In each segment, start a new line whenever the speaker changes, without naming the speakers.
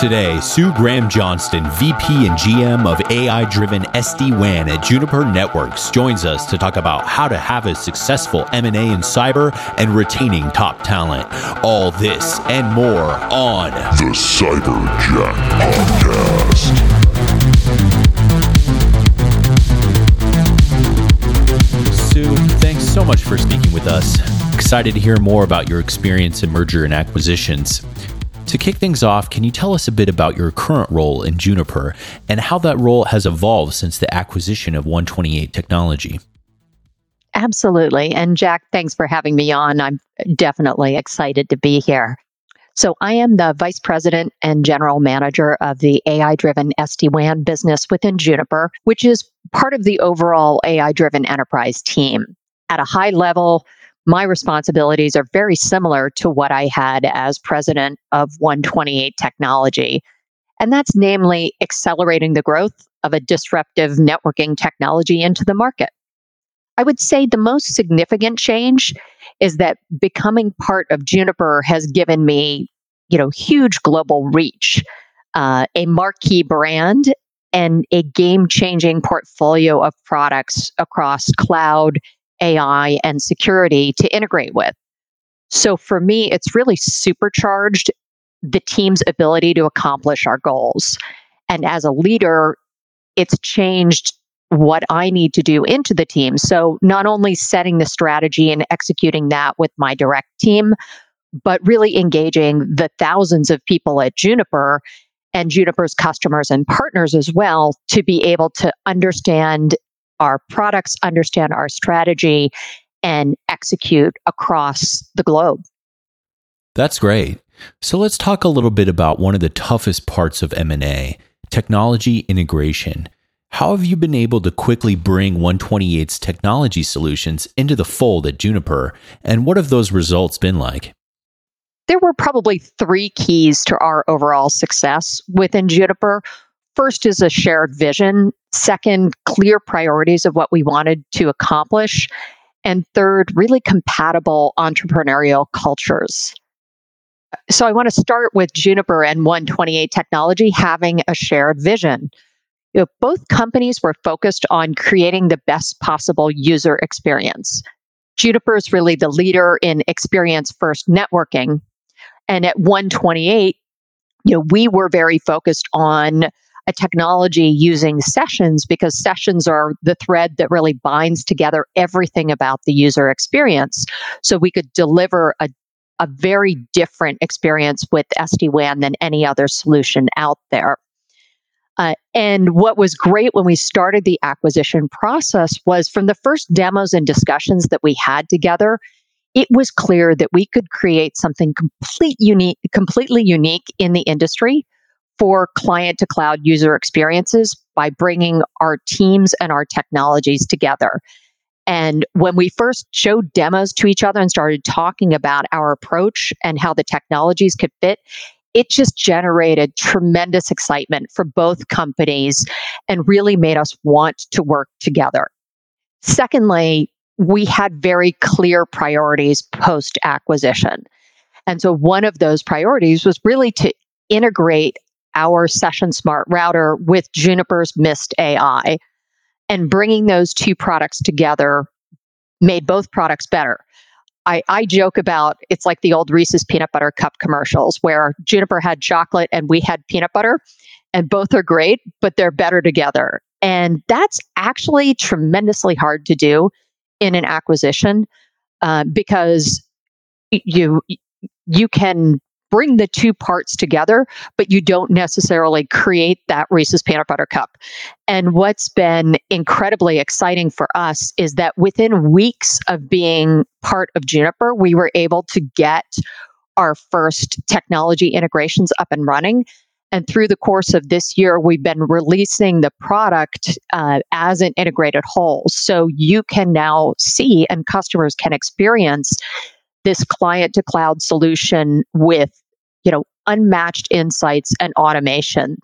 Today, Sue Graham Johnston, VP and GM of AI driven SD WAN at Juniper Networks, joins us to talk about how to have a successful M&A in cyber and retaining top talent. All this and more on
The Cyber Jack Podcast.
Sue, thanks so much for speaking with us. Excited to hear more about your experience in merger and acquisitions. To kick things off, can you tell us a bit about your current role in Juniper and how that role has evolved since the acquisition of 128 Technology?
Absolutely. And Jack, thanks for having me on. I'm definitely excited to be here. So, I am the Vice President and General Manager of the AI driven SD WAN business within Juniper, which is part of the overall AI driven enterprise team. At a high level, my responsibilities are very similar to what I had as president of 128 Technology. And that's namely accelerating the growth of a disruptive networking technology into the market. I would say the most significant change is that becoming part of Juniper has given me, you know, huge global reach, uh, a marquee brand, and a game-changing portfolio of products across cloud, AI, and security to integrate with. So for me, it's really supercharged the team's ability to accomplish our goals. And as a leader, it's changed what I need to do into the team. So not only setting the strategy and executing that with my direct team, but really engaging the thousands of people at Juniper and Juniper's customers and partners as well to be able to understand our products, understand our strategy, and execute across the globe.
That's great. So let's talk a little bit about one of the toughest parts of M&A, technology integration. How have you been able to quickly bring 128's technology solutions into the fold at Juniper, and what have those results been like?
There were probably three keys to our overall success within Juniper. First is a shared vision. Second, clear priorities of what we wanted to accomplish. And third, really compatible entrepreneurial cultures. So I want to start with Juniper and 128 Technology having a shared vision. You know, both companies were focused on creating the best possible user experience. Juniper is really the leader in experience first networking. And at 128, you know, we were very focused on a technology using sessions because sessions are the thread that really binds together everything about the user experience. So we could deliver a, a very different experience with SD WAN than any other solution out there. Uh, and what was great when we started the acquisition process was from the first demos and discussions that we had together, it was clear that we could create something complete unique, completely unique in the industry for client to cloud user experiences by bringing our teams and our technologies together. And when we first showed demos to each other and started talking about our approach and how the technologies could fit, it just generated tremendous excitement for both companies and really made us want to work together. Secondly, we had very clear priorities post acquisition. And so one of those priorities was really to integrate our Session Smart router with Juniper's Mist AI. And bringing those two products together made both products better. I, I joke about it's like the old Reese's peanut butter cup commercials where Juniper had chocolate and we had peanut butter, and both are great, but they're better together. And that's actually tremendously hard to do in an acquisition uh, because you you can bring the two parts together, but you don't necessarily create that Reese's peanut butter cup. And what's been incredibly exciting for us is that within weeks of being part of Juniper, we were able to get our first technology integrations up and running. And through the course of this year, we've been releasing the product uh, as an integrated whole. So you can now see and customers can experience this client to cloud solution with you know unmatched insights and automation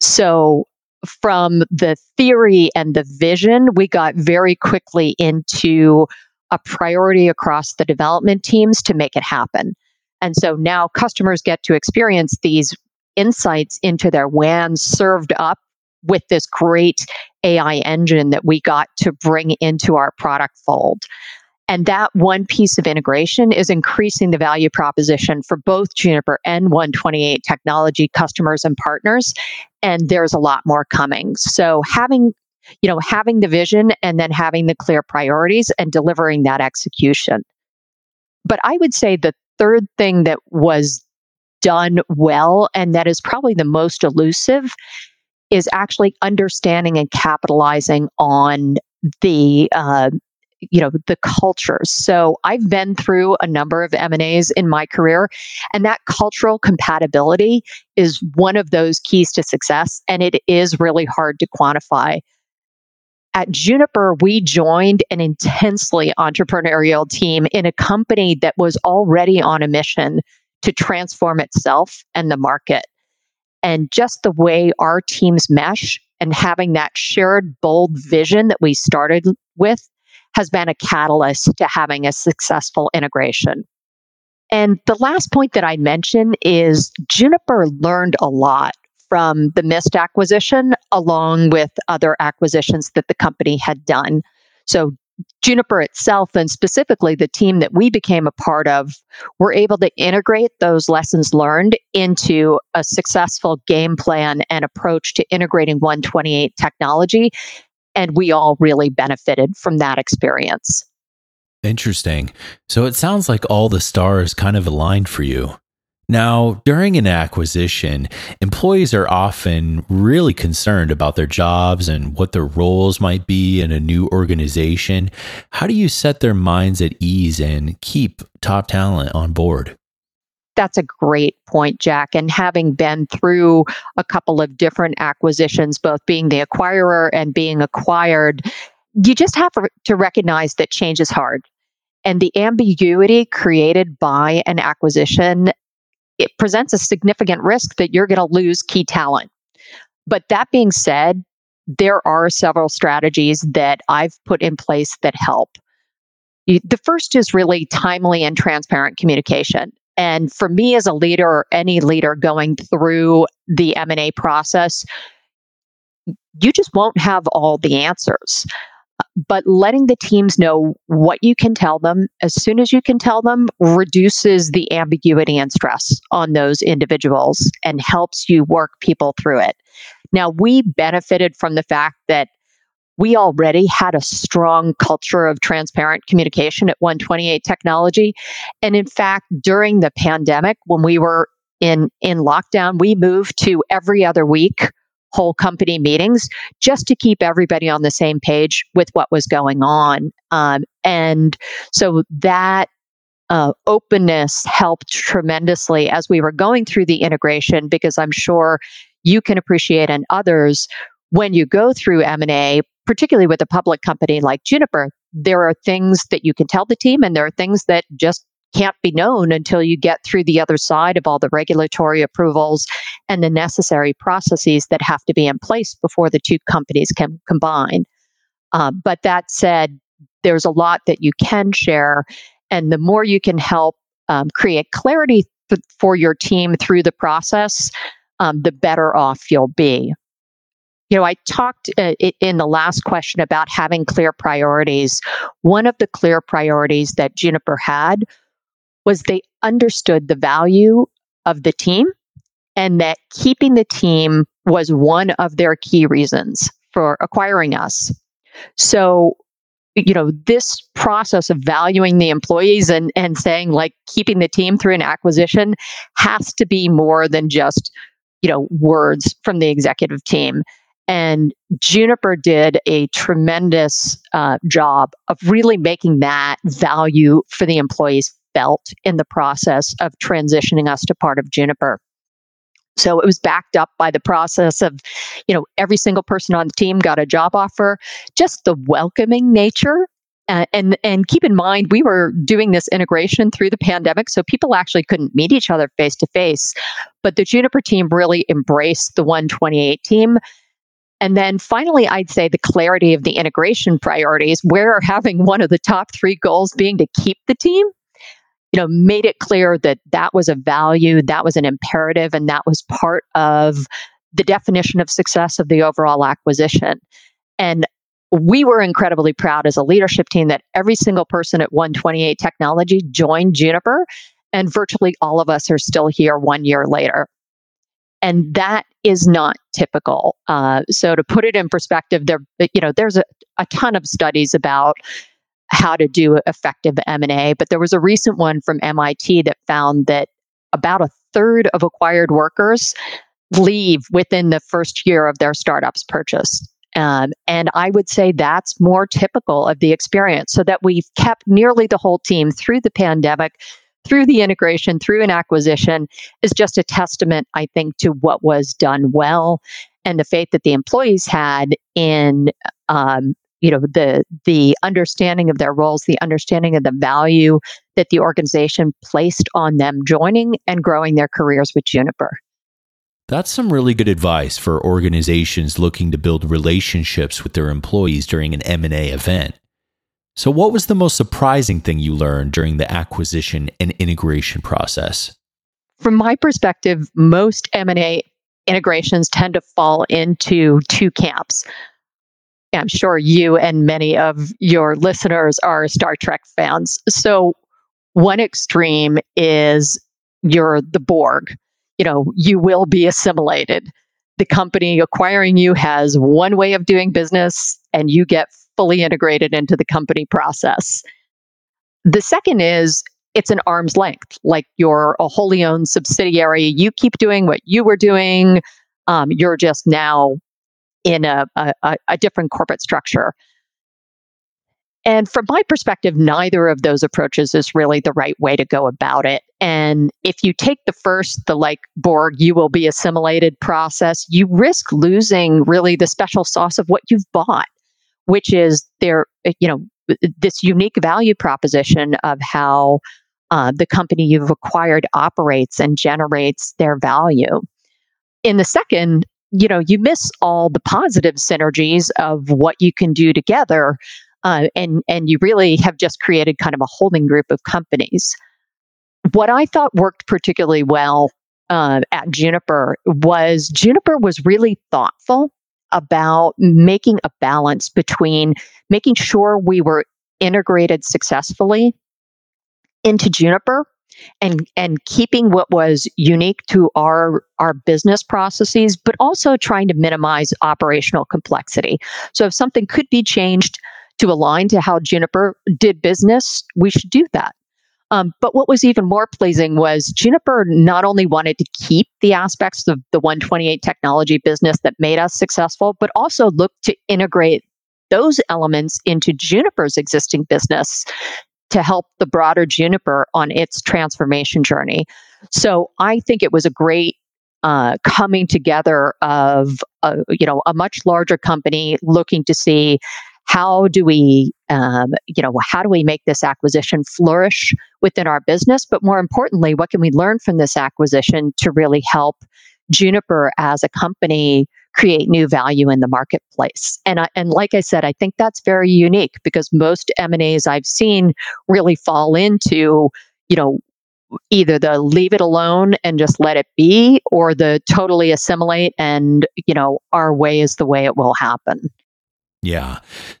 so from the theory and the vision we got very quickly into a priority across the development teams to make it happen and so now customers get to experience these insights into their WAN served up with this great AI engine that we got to bring into our product fold. And that one piece of integration is increasing the value proposition for both Juniper and 128 technology customers and partners. And there's a lot more coming. So having you know having the vision and then having the clear priorities and delivering that execution but i would say the third thing that was done well and that is probably the most elusive is actually understanding and capitalizing on the uh, you know the cultures so i've been through a number of m&as in my career and that cultural compatibility is one of those keys to success and it is really hard to quantify. At juniper we joined an intensely entrepreneurial team in a company that was already on a mission to transform itself and the market. And just the way our teams mesh and having that shared bold vision that we started with has been a catalyst to having a successful integration. And the last point that I mention is Juniper learned a lot from the Mist acquisition, along with other acquisitions that the company had done. So, Juniper itself, and specifically the team that we became a part of, were able to integrate those lessons learned into a successful game plan and approach to integrating 128 technology and we all really benefited from that experience.
Interesting. So it sounds like all the stars kind of aligned for you. Now, during an acquisition, employees are often really concerned about their jobs and what their roles might be in a new organization. How do you set their minds at ease and keep top talent on board?
That's a great point, Jack. And having been through a couple of different acquisitions, both being the acquirer and being acquired, you just have to recognize that change is hard. And the ambiguity created by an acquisition, it presents a significant risk that you're going to lose key talent. But that being said, there are several strategies that I've put in place that help. The first is really timely and transparent communication. And for me as a leader or any leader going through the M&A process, you just won't have all the answers. But letting the teams know what you can tell them as soon as you can tell them reduces the ambiguity and stress on those individuals and helps you work people through it. Now, we benefited from the fact that we already had a strong culture of transparent communication at 128 Technology. And in fact, during the pandemic, when we were in, in lockdown, we moved to every other week whole company meetings just to keep everybody on the same page with what was going on. Um, and so that uh, openness helped tremendously as we were going through the integration because I'm sure you can appreciate and others when you go through M&A particularly with a public company like Juniper, there are things that you can tell the team, and there are things that just can't be known until you get through the other side of all the regulatory approvals and the necessary processes that have to be in place before the two companies can combine. Uh, but that said, there's a lot that you can share, and the more you can help um, create clarity th- for your team through the process, um, the better off you'll be you know, I talked uh, in the last question about having clear priorities. One of the clear priorities that Juniper had was they understood the value of the team and that keeping the team was one of their key reasons for acquiring us. So, you know, this process of valuing the employees and, and saying like keeping the team through an acquisition has to be more than just, you know, words from the executive team. And Juniper did a tremendous uh, job of really making that value for the employees felt in the process of transitioning us to part of Juniper. So it was backed up by the process of, you know, every single person on the team got a job offer, just the welcoming nature. Uh, and and keep in mind, we were doing this integration through the pandemic, so people actually couldn't meet each other face to face. But the Juniper team really embraced the 128 team and then finally, I'd say the clarity of the integration priorities, where having one of the top three goals being to keep the team. you know, made it clear that that was a value, that was an imperative, and that was part of the definition of success of the overall acquisition. And we were incredibly proud as a leadership team that every single person at 128 Technology joined Juniper, and virtually all of us are still here one year later. And that is not typical. Uh, so to put it in perspective, there, you know, there's a, a ton of studies about how to do effective M&A, but there was a recent one from MIT that found that about a third of acquired workers leave within the first year of their startup's purchase. Um, and I would say that's more typical of the experience, so that we've kept nearly the whole team through the pandemic, through the integration, through an acquisition, is just a testament, I think, to what was done well and the faith that the employees had in um, you know the the understanding of their roles the understanding of the value that the organization placed on them joining and growing their careers with juniper
that's some really good advice for organizations looking to build relationships with their employees during an M&A event. So what was the most surprising thing you learned during the acquisition and integration process?
From my perspective, most M&A integrations tend to fall into two camps. I'm sure you and many of your listeners are Star Trek fans. So, one extreme is you're the Borg. You know, you will be assimilated. The company acquiring you has one way of doing business, and you get fully integrated into the company process. The second is it's an arm's length, like you're a wholly owned subsidiary. You keep doing what you were doing. Um, you're just now in a, a, a different corporate structure. And from my perspective, neither of those approaches is really the right way to go about it. And if you take the first, the like Borg, you will be assimilated process, you risk losing really the special sauce of what you've bought, which is their, you know, this unique value proposition of how uh, the company you've acquired operates and generates their value. In the second, you know you miss all the positive synergies of what you can do together uh, and and you really have just created kind of a holding group of companies what i thought worked particularly well uh, at juniper was juniper was really thoughtful about making a balance between making sure we were integrated successfully into juniper and and keeping what was unique to our our business processes but also trying to minimize operational complexity. So if something could be changed to align to how juniper did business we should do that um, but what was even more pleasing was Juniper not only wanted to keep the aspects of the 128 technology business that made us successful, but also looked to integrate those elements into Juniper's existing business to help the broader Juniper on its transformation journey. So I think it was a great uh, coming together of a, you know a much larger company looking to see how do we um, you know how do we make this acquisition flourish within our business but more importantly what can we learn from this acquisition to really help juniper as a company create new value in the marketplace. And I, and like I said, I think that's very unique because most M&As I've seen really fall into, you know, either the leave it alone and just let it be or the totally assimilate and, you know, our way is the way it will happen.
Yeah,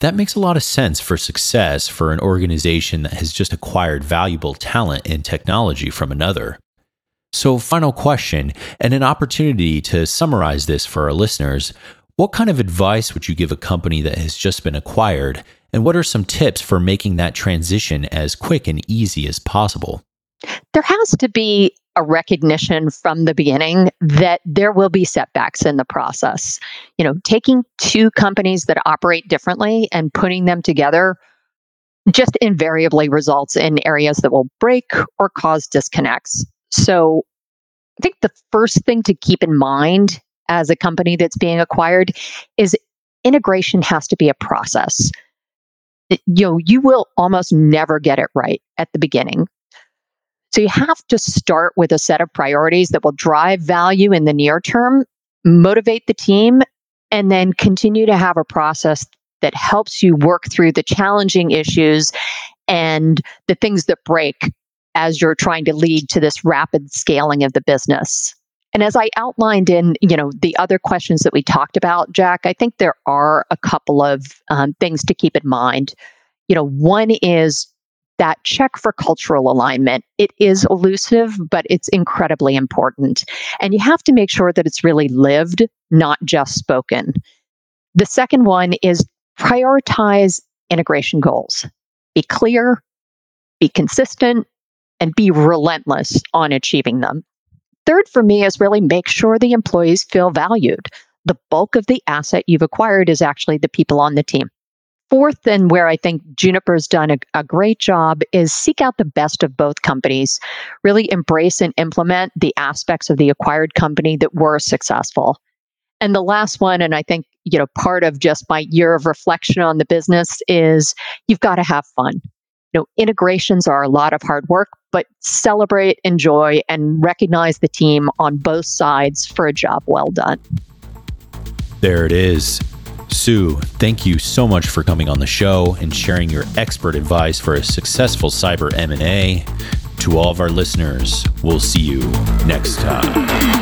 that makes a lot of sense for success for an organization that has just acquired valuable talent and technology from another. So, final question, and an opportunity to summarize this for our listeners. What kind of advice would you give a company that has just been acquired? And what are some tips for making that transition as quick and easy as possible?
There has to be a recognition from the beginning that there will be setbacks in the process. You know, taking two companies that operate differently and putting them together just invariably results in areas that will break or cause disconnects. So I think the first thing to keep in mind as a company that's being acquired is integration has to be a process. You know, you will almost never get it right at the beginning. So you have to start with a set of priorities that will drive value in the near term, motivate the team, and then continue to have a process that helps you work through the challenging issues and the things that break as you're trying to lead to this rapid scaling of the business. And as I outlined in, you know, the other questions that we talked about, Jack, I think there are a couple of um, things to keep in mind. You know, one is that check for cultural alignment. It is elusive, but it's incredibly important. And you have to make sure that it's really lived, not just spoken. The second one is prioritize integration goals. Be clear, be consistent, and be relentless on achieving them. Third, for me, is really make sure the employees feel valued. The bulk of the asset you've acquired is actually the people on the team. Fourth, and where I think Juniper's done a, a, great job, is seek out the best of both companies. Really embrace and implement the aspects of the acquired company that were successful. And the last one, and I think, you know, part of just my year of reflection on the business is you've got to have fun. You know, integrations are a lot of hard work, but celebrate, enjoy, and recognize the team on both sides for a job well done.
There it is. Sue, thank you so much for coming on the show and sharing your expert advice for a successful cyber M&A. To all of our listeners, we'll see you next time.